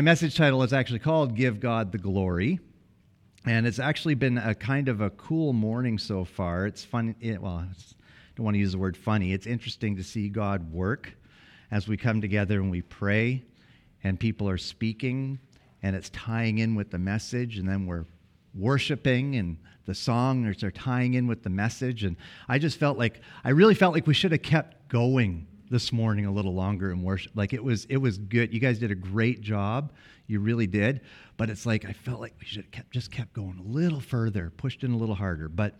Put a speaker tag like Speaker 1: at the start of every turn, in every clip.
Speaker 1: My message title is actually called Give God the Glory. And it's actually been a kind of a cool morning so far. It's fun. It, well, I don't want to use the word funny. It's interesting to see God work as we come together and we pray, and people are speaking, and it's tying in with the message, and then we're worshiping, and the song are tying in with the message. And I just felt like, I really felt like we should have kept going this morning a little longer in worship. Like it was, it was good. You guys did a great job. You really did. But it's like I felt like we should have kept, just kept going a little further, pushed in a little harder. But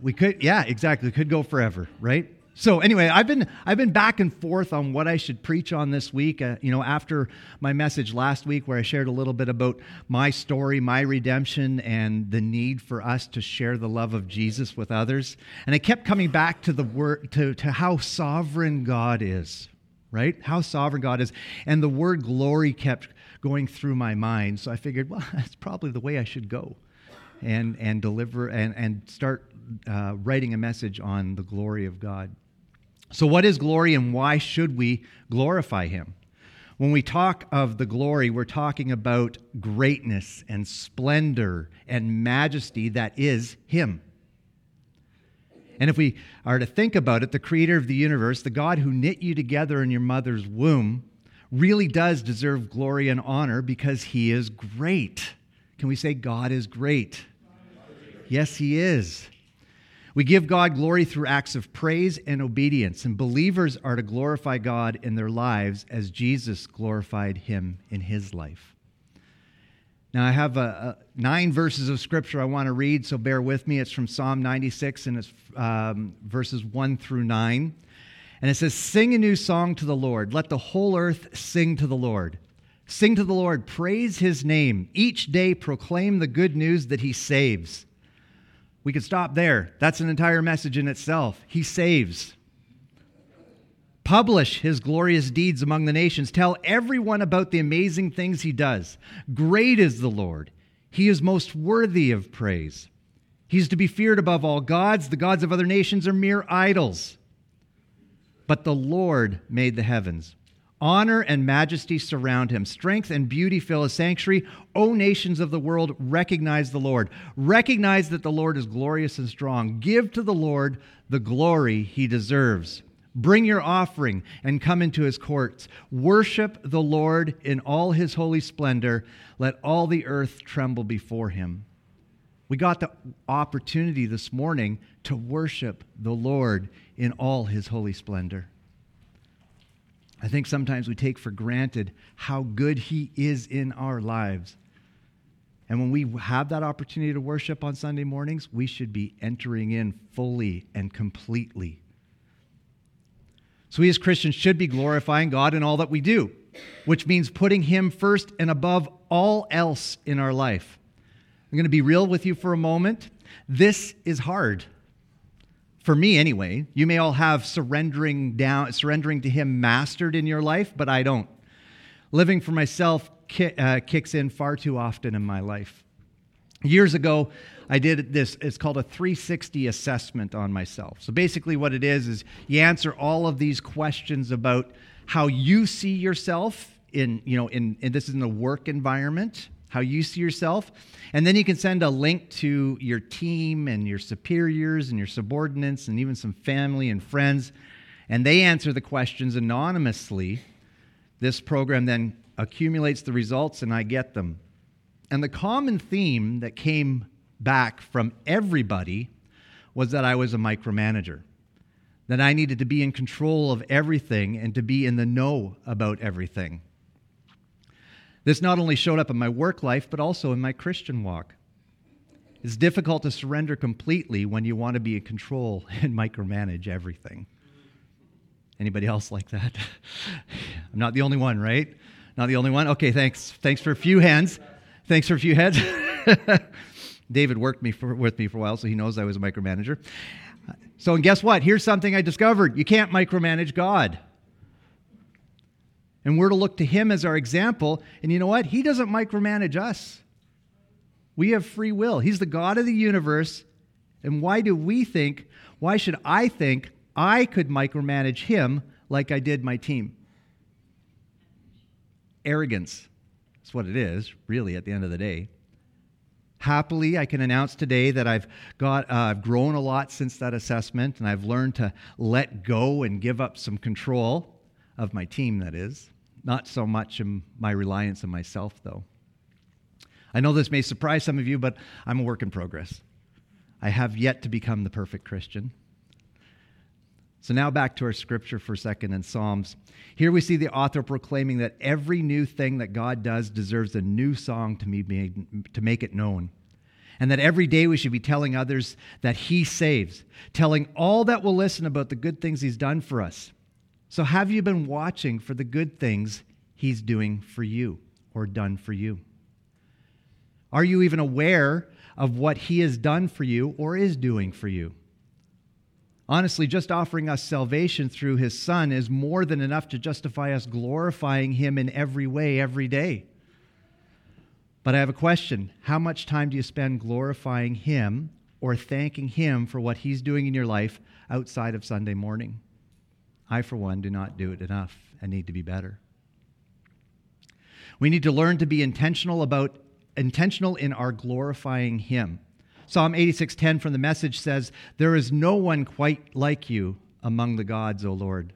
Speaker 1: we could, yeah, exactly. We could go forever, right? So anyway, I've been I've been back and forth on what I should preach on this week. Uh, you know, after my message last week, where I shared a little bit about my story, my redemption, and the need for us to share the love of Jesus with others, and I kept coming back to the word to to how sovereign God is, right? How sovereign God is, and the word glory kept going through my mind. So I figured, well, that's probably the way I should go, and and deliver and and start uh, writing a message on the glory of God. So, what is glory and why should we glorify Him? When we talk of the glory, we're talking about greatness and splendor and majesty that is Him. And if we are to think about it, the creator of the universe, the God who knit you together in your mother's womb, really does deserve glory and honor because He is great. Can we say God is great? Yes, He is. We give God glory through acts of praise and obedience, and believers are to glorify God in their lives as Jesus glorified him in his life. Now, I have a, a nine verses of scripture I want to read, so bear with me. It's from Psalm 96, and it's um, verses 1 through 9. And it says, Sing a new song to the Lord. Let the whole earth sing to the Lord. Sing to the Lord, praise his name. Each day proclaim the good news that he saves. We could stop there. That's an entire message in itself. He saves. Publish his glorious deeds among the nations. Tell everyone about the amazing things he does. Great is the Lord. He is most worthy of praise. He is to be feared above all gods. The gods of other nations are mere idols. But the Lord made the heavens. Honor and majesty surround him. Strength and beauty fill his sanctuary. O nations of the world, recognize the Lord. Recognize that the Lord is glorious and strong. Give to the Lord the glory he deserves. Bring your offering and come into his courts. Worship the Lord in all his holy splendor. Let all the earth tremble before him. We got the opportunity this morning to worship the Lord in all his holy splendor. I think sometimes we take for granted how good He is in our lives. And when we have that opportunity to worship on Sunday mornings, we should be entering in fully and completely. So we as Christians should be glorifying God in all that we do, which means putting Him first and above all else in our life. I'm going to be real with you for a moment. This is hard for me anyway. You may all have surrendering down, surrendering to Him mastered in your life, but I don't. Living for myself ki- uh, kicks in far too often in my life. Years ago, I did this. It's called a 360 assessment on myself. So basically, what it is is you answer all of these questions about how you see yourself in, you know, in, in this is in a work environment, how you see yourself. And then you can send a link to your team and your superiors and your subordinates and even some family and friends. And they answer the questions anonymously. This program then accumulates the results and I get them. And the common theme that came back from everybody was that I was a micromanager, that I needed to be in control of everything and to be in the know about everything. This not only showed up in my work life, but also in my Christian walk. It's difficult to surrender completely when you want to be in control and micromanage everything. Anybody else like that? I'm not the only one, right? Not the only one? Okay, thanks. Thanks for a few hands. Thanks for a few heads. David worked me for, with me for a while, so he knows I was a micromanager. So, and guess what? Here's something I discovered you can't micromanage God. And we're to look to him as our example. And you know what? He doesn't micromanage us. We have free will. He's the God of the universe. And why do we think, why should I think I could micromanage him like I did my team? arrogance. That's what it is, really, at the end of the day. Happily, I can announce today that I've got uh, I've grown a lot since that assessment, and I've learned to let go and give up some control of my team. That is not so much in my reliance on myself, though. I know this may surprise some of you, but I'm a work in progress. I have yet to become the perfect Christian. So now back to our scripture for a second in Psalms. Here we see the author proclaiming that every new thing that God does deserves a new song to, made, to make it known. And that every day we should be telling others that He saves, telling all that will listen about the good things He's done for us. So, have you been watching for the good things He's doing for you or done for you? Are you even aware of what He has done for you or is doing for you? Honestly, just offering us salvation through his Son is more than enough to justify us glorifying him in every way, every day. But I have a question How much time do you spend glorifying him or thanking him for what he's doing in your life outside of Sunday morning? I, for one, do not do it enough and need to be better. We need to learn to be intentional about intentional in our glorifying him. Psalm 86:10 from the message says, "There is no one quite like you among the gods, O Lord,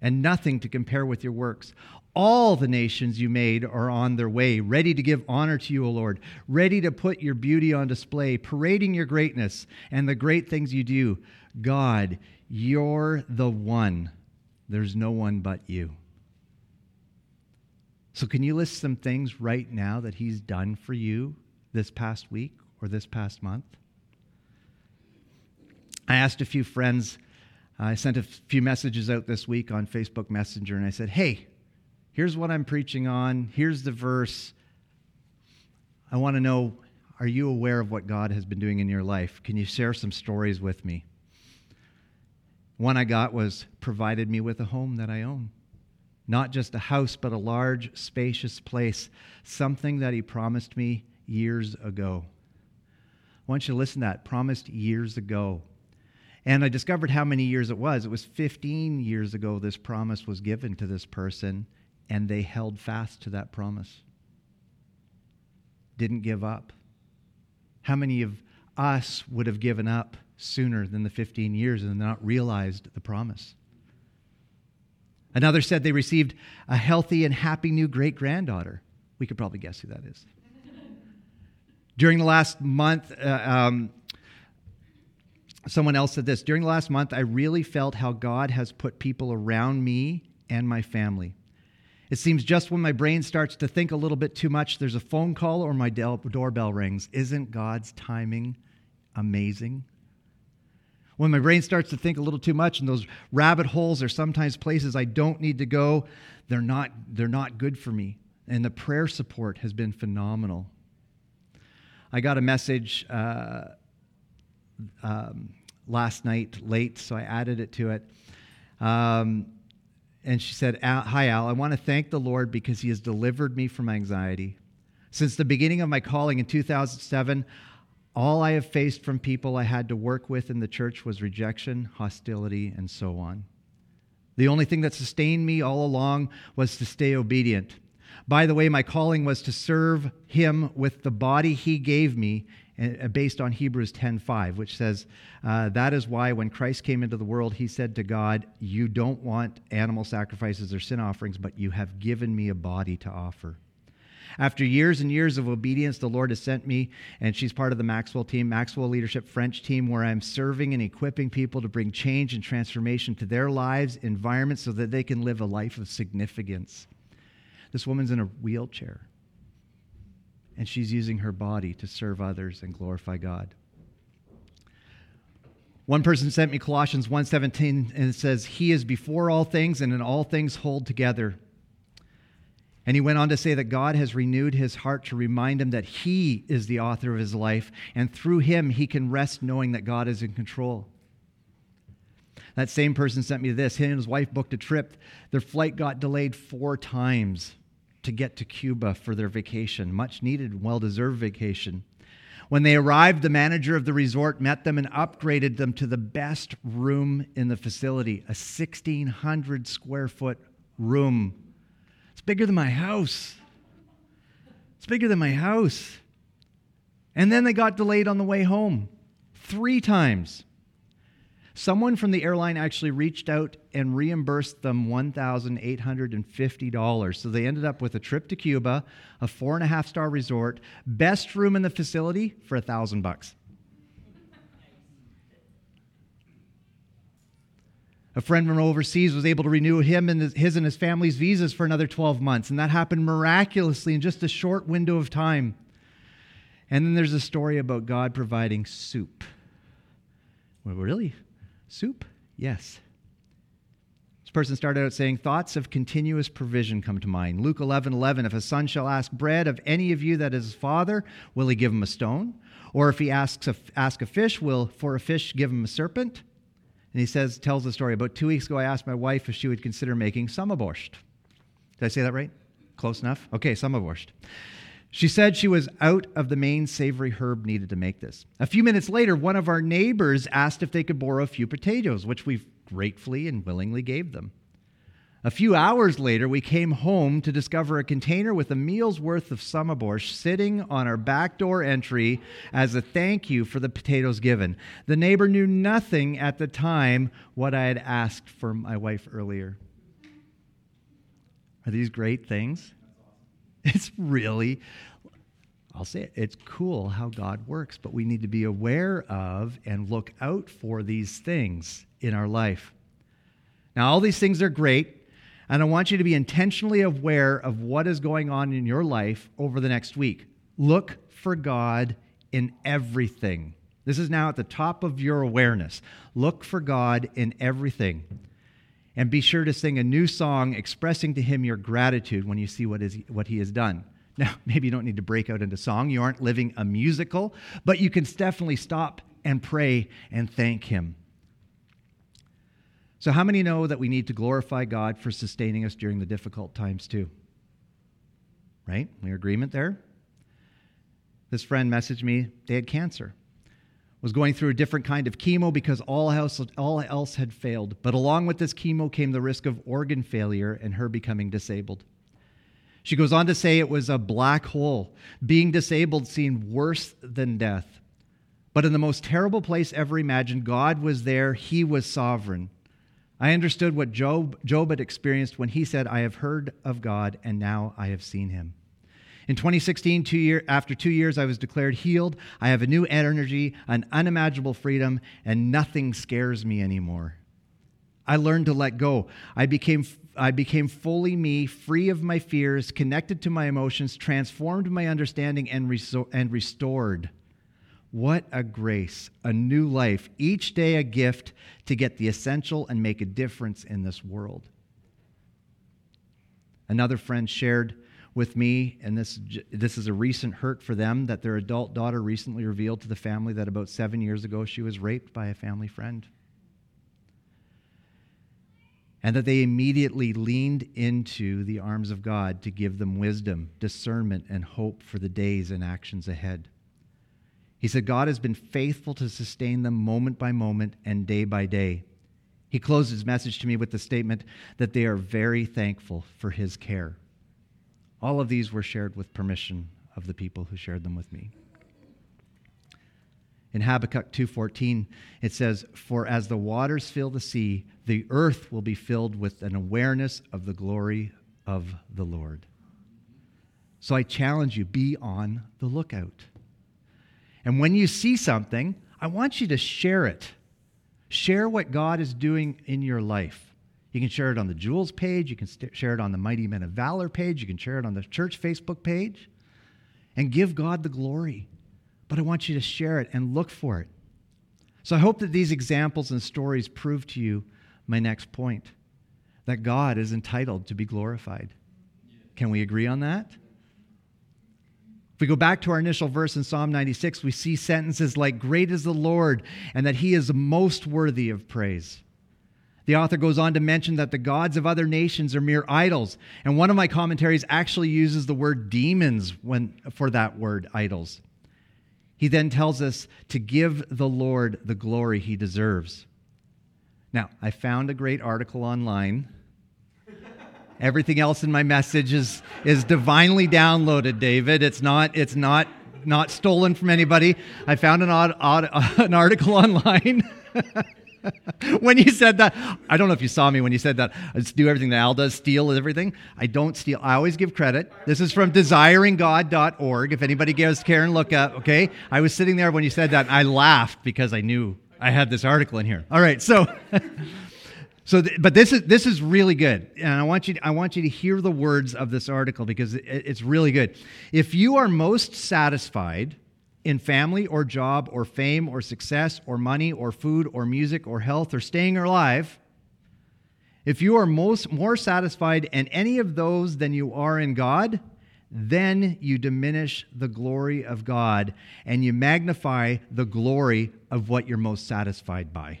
Speaker 1: and nothing to compare with your works. All the nations you made are on their way, ready to give honor to you, O Lord, ready to put your beauty on display, parading your greatness and the great things you do. God, you're the one. There's no one but you." So, can you list some things right now that He's done for you this past week or this past month. I asked a few friends, I sent a few messages out this week on Facebook Messenger, and I said, Hey, here's what I'm preaching on. Here's the verse. I want to know are you aware of what God has been doing in your life? Can you share some stories with me? One I got was provided me with a home that I own. Not just a house, but a large, spacious place, something that He promised me years ago. I want you to listen to that. Promised years ago. And I discovered how many years it was. It was 15 years ago this promise was given to this person, and they held fast to that promise. Didn't give up. How many of us would have given up sooner than the 15 years and not realized the promise? Another said they received a healthy and happy new great granddaughter. We could probably guess who that is. During the last month, uh, um, someone else said this During the last month, I really felt how God has put people around me and my family. It seems just when my brain starts to think a little bit too much, there's a phone call or my doorbell rings. Isn't God's timing amazing? When my brain starts to think a little too much and those rabbit holes are sometimes places I don't need to go, they're not, they're not good for me. And the prayer support has been phenomenal. I got a message uh, um, last night late, so I added it to it. Um, and she said, Hi, Al, I want to thank the Lord because He has delivered me from anxiety. Since the beginning of my calling in 2007, all I have faced from people I had to work with in the church was rejection, hostility, and so on. The only thing that sustained me all along was to stay obedient. By the way, my calling was to serve him with the body he gave me uh, based on Hebrews 10:5, which says, uh, "That is why when Christ came into the world, he said to God, "You don't want animal sacrifices or sin offerings, but you have given me a body to offer." After years and years of obedience, the Lord has sent me, and she's part of the Maxwell team, Maxwell Leadership French team, where I'm serving and equipping people to bring change and transformation to their lives, environments, so that they can live a life of significance. This woman's in a wheelchair, and she's using her body to serve others and glorify God. One person sent me Colossians 1:17 and it says he is before all things and in all things hold together. And he went on to say that God has renewed his heart to remind him that he is the author of his life and through him he can rest knowing that God is in control. That same person sent me this. He and his wife booked a trip. Their flight got delayed four times to get to Cuba for their vacation, much needed, well deserved vacation. When they arrived, the manager of the resort met them and upgraded them to the best room in the facility, a 1,600 square foot room. Bigger than my house. It's bigger than my house. And then they got delayed on the way home three times. Someone from the airline actually reached out and reimbursed them $1,850. So they ended up with a trip to Cuba, a four and a half star resort, best room in the facility for a thousand bucks. A friend from overseas was able to renew him and his and his family's visas for another 12 months, and that happened miraculously in just a short window of time. And then there's a story about God providing soup. Well, really? Soup? Yes. This person started out saying, Thoughts of continuous provision come to mind. Luke 11 11, if a son shall ask bread of any of you that is his father, will he give him a stone? Or if he asks a, ask a fish, will for a fish give him a serpent? And he says, tells the story. About two weeks ago, I asked my wife if she would consider making samaborscht. Did I say that right? Close enough? Okay, samaborscht. She said she was out of the main savory herb needed to make this. A few minutes later, one of our neighbors asked if they could borrow a few potatoes, which we gratefully and willingly gave them. A few hours later, we came home to discover a container with a meal's worth of samaborscht sitting on our back door entry as a thank you for the potatoes given. The neighbor knew nothing at the time what I had asked for my wife earlier. Are these great things? It's really, I'll say it, it's cool how God works, but we need to be aware of and look out for these things in our life. Now, all these things are great, and I want you to be intentionally aware of what is going on in your life over the next week. Look for God in everything. This is now at the top of your awareness. Look for God in everything. And be sure to sing a new song expressing to him your gratitude when you see what, is, what he has done. Now, maybe you don't need to break out into song. You aren't living a musical, but you can definitely stop and pray and thank him. So, how many know that we need to glorify God for sustaining us during the difficult times, too? Right? We agreement there? This friend messaged me, they had cancer was going through a different kind of chemo because all else, all else had failed. But along with this chemo came the risk of organ failure and her becoming disabled. She goes on to say it was a black hole. Being disabled seemed worse than death. But in the most terrible place ever imagined, God was there, He was sovereign. I understood what Job, Job had experienced when he said, I have heard of God and now I have seen Him. In 2016, two year, after two years, I was declared healed. I have a new energy, an unimaginable freedom, and nothing scares me anymore. I learned to let go. I became, I became fully me, free of my fears, connected to my emotions, transformed my understanding, and, resor- and restored. What a grace, a new life, each day a gift to get the essential and make a difference in this world. Another friend shared with me, and this, this is a recent hurt for them that their adult daughter recently revealed to the family that about seven years ago she was raped by a family friend. And that they immediately leaned into the arms of God to give them wisdom, discernment, and hope for the days and actions ahead. He said, God has been faithful to sustain them moment by moment and day by day. He closed his message to me with the statement that they are very thankful for his care. All of these were shared with permission of the people who shared them with me. In Habakkuk 2:14 it says for as the waters fill the sea the earth will be filled with an awareness of the glory of the Lord. So I challenge you be on the lookout. And when you see something, I want you to share it. Share what God is doing in your life. You can share it on the Jewels page. You can st- share it on the Mighty Men of Valor page. You can share it on the church Facebook page and give God the glory. But I want you to share it and look for it. So I hope that these examples and stories prove to you my next point that God is entitled to be glorified. Can we agree on that? If we go back to our initial verse in Psalm 96, we see sentences like, Great is the Lord, and that he is most worthy of praise. The author goes on to mention that the gods of other nations are mere idols. And one of my commentaries actually uses the word demons when, for that word, idols. He then tells us to give the Lord the glory he deserves. Now, I found a great article online. Everything else in my message is, is divinely downloaded, David. It's not, it's not, not stolen from anybody. I found an, odd, odd, an article online. when you said that, I don't know if you saw me when you said that. I just do everything that Al does, steal everything. I don't steal. I always give credit. This is from desiringgod.org. If anybody gives Karen look up, okay? I was sitting there when you said that. I laughed because I knew I had this article in here. All right, so. So, th- but this is this is really good, and I want you to, I want you to hear the words of this article because it, it's really good. If you are most satisfied in family or job or fame or success or money or food or music or health or staying alive, if you are most more satisfied in any of those than you are in God, then you diminish the glory of God and you magnify the glory of what you're most satisfied by.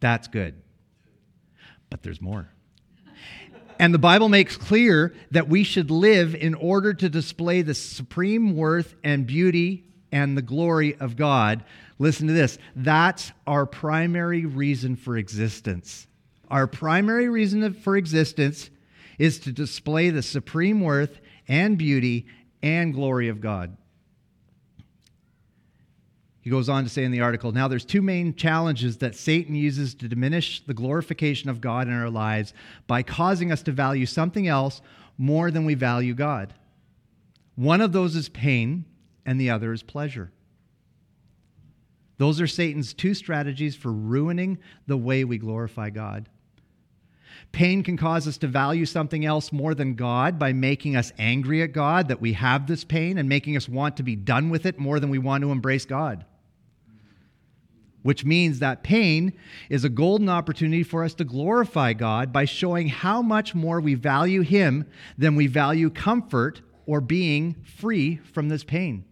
Speaker 1: That's good. But there's more. And the Bible makes clear that we should live in order to display the supreme worth and beauty and the glory of God. Listen to this that's our primary reason for existence. Our primary reason for existence is to display the supreme worth and beauty and glory of God. He goes on to say in the article now there's two main challenges that Satan uses to diminish the glorification of God in our lives by causing us to value something else more than we value God. One of those is pain, and the other is pleasure. Those are Satan's two strategies for ruining the way we glorify God. Pain can cause us to value something else more than God by making us angry at God that we have this pain and making us want to be done with it more than we want to embrace God which means that pain is a golden opportunity for us to glorify God by showing how much more we value Him than we value comfort or being free from this pain.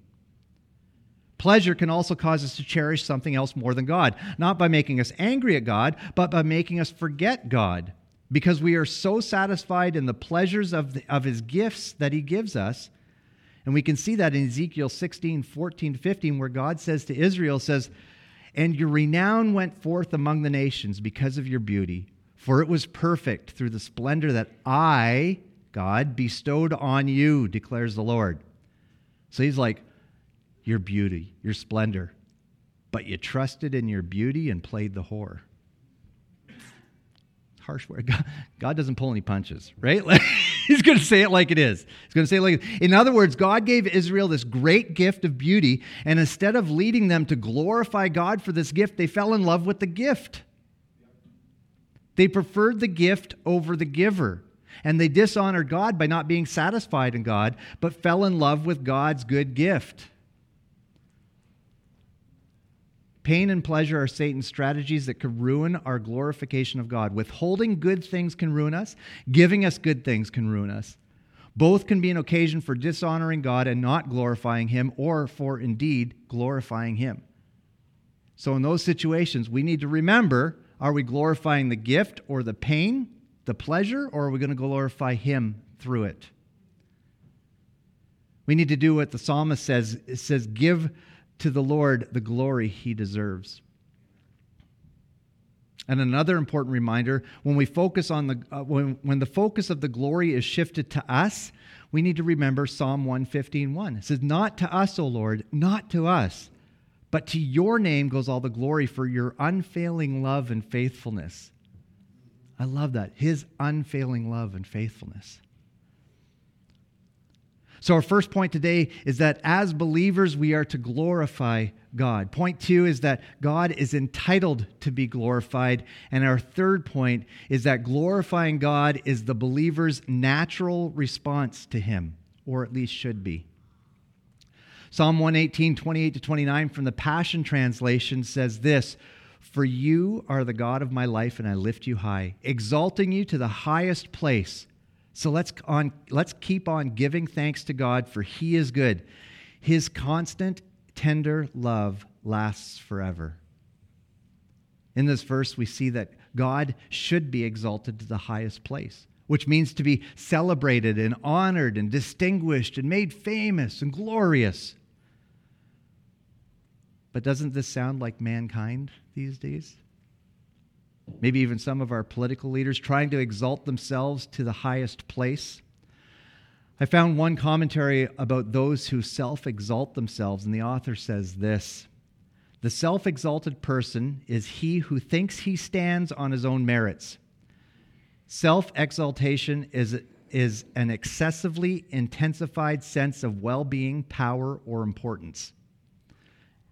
Speaker 1: Pleasure can also cause us to cherish something else more than God, not by making us angry at God, but by making us forget God, because we are so satisfied in the pleasures of, the, of His gifts that He gives us. And we can see that in Ezekiel 16, 14, 15, where God says to Israel, says, and your renown went forth among the nations because of your beauty, for it was perfect through the splendor that I, God, bestowed on you, declares the Lord. So he's like, Your beauty, your splendor. But you trusted in your beauty and played the whore harsh word. God, God doesn't pull any punches, right? he's going to say it like it is. He's going to say it like In other words, God gave Israel this great gift of beauty, and instead of leading them to glorify God for this gift, they fell in love with the gift. They preferred the gift over the giver. And they dishonored God by not being satisfied in God, but fell in love with God's good gift. Pain and pleasure are Satan's strategies that could ruin our glorification of God. Withholding good things can ruin us, giving us good things can ruin us. Both can be an occasion for dishonoring God and not glorifying Him, or for indeed glorifying Him. So, in those situations, we need to remember are we glorifying the gift or the pain, the pleasure, or are we going to glorify Him through it? We need to do what the psalmist says. It says, Give to the Lord the glory he deserves. And another important reminder when we focus on the uh, when, when the focus of the glory is shifted to us, we need to remember Psalm 115:1. It says, "Not to us, O Lord, not to us, but to your name goes all the glory for your unfailing love and faithfulness." I love that. His unfailing love and faithfulness. So, our first point today is that as believers, we are to glorify God. Point two is that God is entitled to be glorified. And our third point is that glorifying God is the believer's natural response to Him, or at least should be. Psalm 118, 28 to 29 from the Passion Translation says this For you are the God of my life, and I lift you high, exalting you to the highest place. So let's, on, let's keep on giving thanks to God, for He is good. His constant, tender love lasts forever. In this verse, we see that God should be exalted to the highest place, which means to be celebrated and honored and distinguished and made famous and glorious. But doesn't this sound like mankind these days? Maybe even some of our political leaders, trying to exalt themselves to the highest place. I found one commentary about those who self exalt themselves, and the author says this The self exalted person is he who thinks he stands on his own merits. Self exaltation is, is an excessively intensified sense of well being, power, or importance.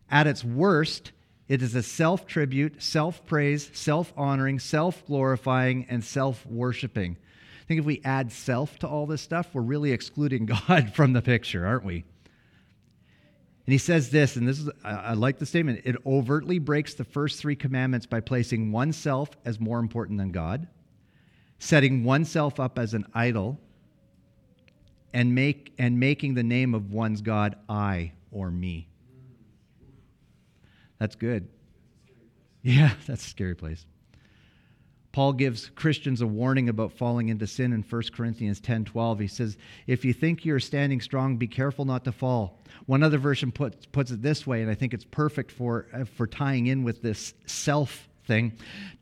Speaker 1: At its worst, it is a self tribute, self praise, self honoring, self glorifying, and self worshiping. I think if we add self to all this stuff, we're really excluding God from the picture, aren't we? And he says this, and this is, I like the statement it overtly breaks the first three commandments by placing oneself as more important than God, setting oneself up as an idol, and, make, and making the name of one's God I or me. That's good. Yeah, that's a scary place. Paul gives Christians a warning about falling into sin in 1 Corinthians 10:12. He says, "If you think you're standing strong, be careful not to fall." One other version puts, puts it this way, and I think it's perfect for, uh, for tying in with this self thing.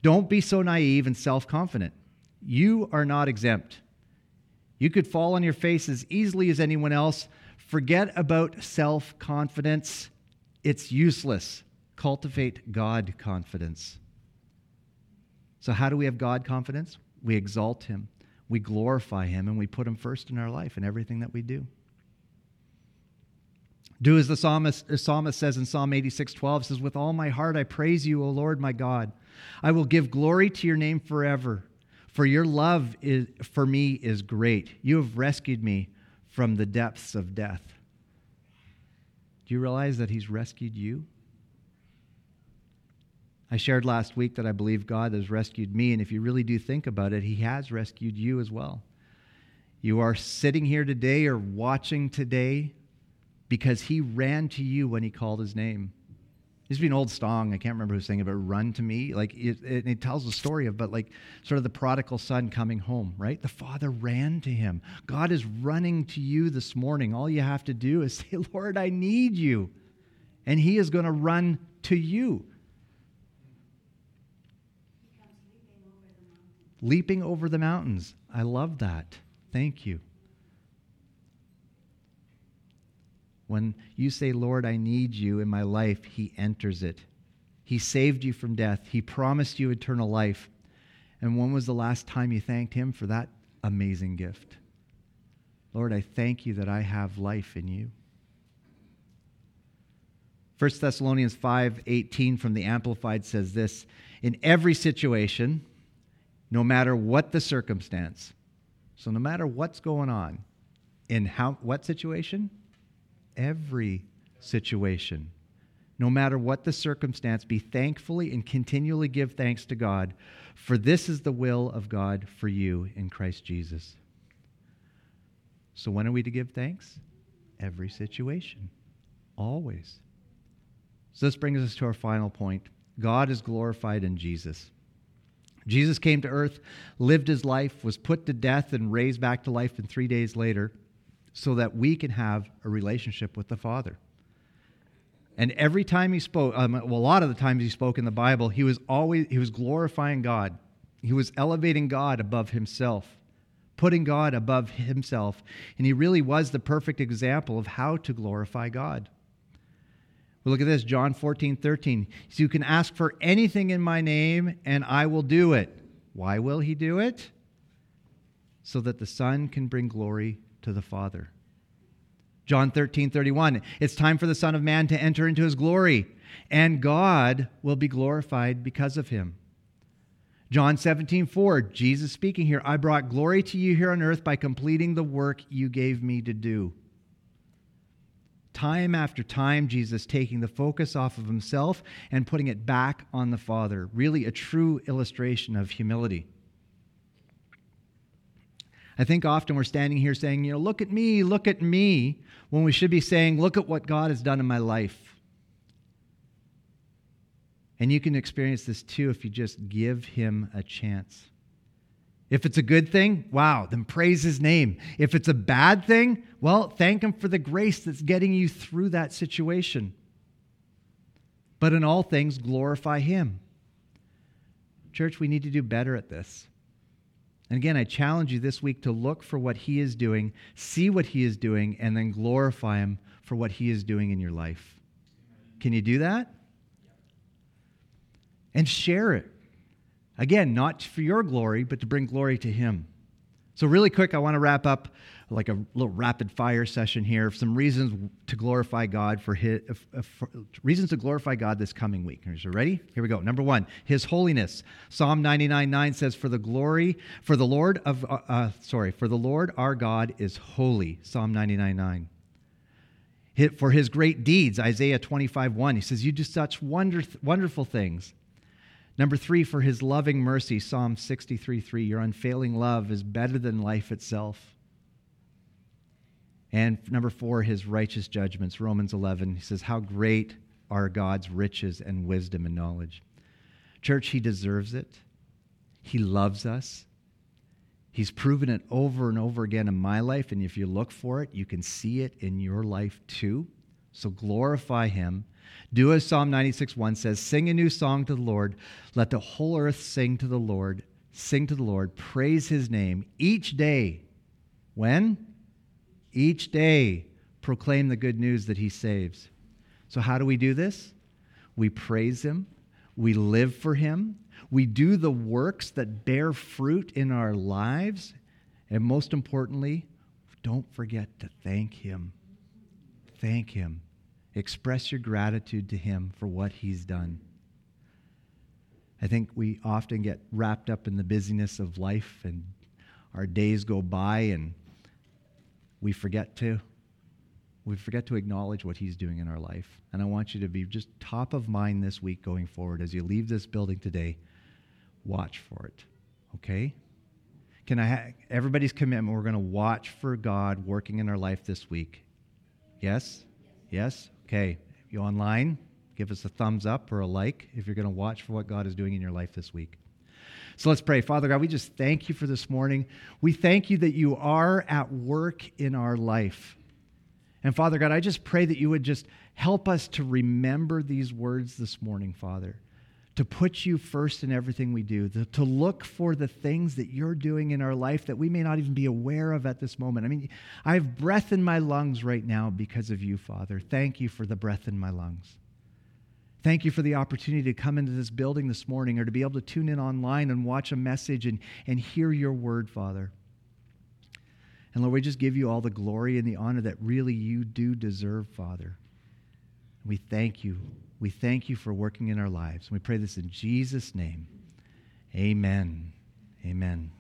Speaker 1: Don't be so naive and self-confident. You are not exempt. You could fall on your face as easily as anyone else. Forget about self-confidence. It's useless. Cultivate God confidence. So, how do we have God confidence? We exalt Him, we glorify Him, and we put Him first in our life and everything that we do. Do as the psalmist, the psalmist says in Psalm 86 12 says, With all my heart I praise you, O Lord my God. I will give glory to your name forever, for your love is, for me is great. You have rescued me from the depths of death. Do you realize that He's rescued you? I shared last week that I believe God has rescued me, and if you really do think about it, He has rescued you as well. You are sitting here today or watching today because He ran to you when He called His name. This be an old song. I can't remember who sang it, but "Run to Me." Like it, it, it tells the story of, but like sort of the prodigal son coming home, right? The father ran to him. God is running to you this morning. All you have to do is say, "Lord, I need you," and He is going to run to you. Leaping over the mountains. I love that. Thank you. When you say, Lord, I need you in my life, He enters it. He saved you from death, He promised you eternal life. And when was the last time you thanked Him for that amazing gift? Lord, I thank you that I have life in you. 1 Thessalonians 5:18 from the amplified says this, in every situation no matter what the circumstance. So, no matter what's going on, in how, what situation? Every situation. No matter what the circumstance, be thankfully and continually give thanks to God, for this is the will of God for you in Christ Jesus. So, when are we to give thanks? Every situation, always. So, this brings us to our final point God is glorified in Jesus. Jesus came to earth, lived his life, was put to death, and raised back to life in three days later so that we can have a relationship with the Father. And every time he spoke, um, well, a lot of the times he spoke in the Bible, he was always he was glorifying God. He was elevating God above himself, putting God above himself, and he really was the perfect example of how to glorify God. We look at this, John 14, 13. So you can ask for anything in my name, and I will do it. Why will he do it? So that the Son can bring glory to the Father. John 13, 31. It's time for the Son of Man to enter into his glory, and God will be glorified because of him. John 17, 4. Jesus speaking here, I brought glory to you here on earth by completing the work you gave me to do time after time, Jesus taking the focus off of himself and putting it back on the Father. Really, a true illustration of humility. I think often we're standing here saying, you know, look at me, look at me, when we should be saying, look at what God has done in my life. And you can experience this too if you just give Him a chance. If it's a good thing, wow, then praise his name. If it's a bad thing, well, thank him for the grace that's getting you through that situation. But in all things, glorify him. Church, we need to do better at this. And again, I challenge you this week to look for what He is doing, see what He is doing, and then glorify Him for what He is doing in your life. Can you do that? And share it. Again, not for your glory, but to bring glory to Him. So, really quick, I want to wrap up like a little rapid fire session here. Some reasons to glorify God for his for, reasons to glorify God this coming week. Are you ready? Here we go. Number one, His holiness. Psalm 99 9 says, "For the glory, for the Lord of uh, uh, sorry, for the Lord our God is holy." Psalm 99 9 for his great deeds isaiah 25 1 he says you do such wonder, wonderful things Number three, for his loving mercy, Psalm 63 3. Your unfailing love is better than life itself. And number four, his righteous judgments, Romans 11. He says, How great are God's riches and wisdom and knowledge. Church, he deserves it. He loves us. He's proven it over and over again in my life. And if you look for it, you can see it in your life too. So glorify him do as Psalm 96 1 says Sing a new song to the Lord. Let the whole earth sing to the Lord. Sing to the Lord. Praise his name each day. When? Each day. Proclaim the good news that he saves. So, how do we do this? We praise him. We live for him. We do the works that bear fruit in our lives. And most importantly, don't forget to thank him. Thank him. Express your gratitude to Him for what He's done. I think we often get wrapped up in the busyness of life and our days go by and we forget to we forget to acknowledge what he's doing in our life. And I want you to be just top of mind this week going forward as you leave this building today. Watch for it. Okay? Can I have everybody's commitment? We're going to watch for God working in our life this week. Yes? Yes? Okay, you online, give us a thumbs up or a like if you're going to watch for what God is doing in your life this week. So let's pray. Father God, we just thank you for this morning. We thank you that you are at work in our life. And Father God, I just pray that you would just help us to remember these words this morning, Father to put you first in everything we do, to, look for the things that you're doing in our life that we may not even be aware of at this moment. I mean, I have breath in my lungs right now because of you, Father. Thank you for the breath in my lungs. Thank you for the opportunity to come into this building this morning or to be able to tune in online and watch a message and, and hear your word, Father. And Lord, we just give you all the glory and the honor that really you do deserve, Father. We thank you we thank you for working in our lives. And We pray this in Jesus' name. Amen. Amen.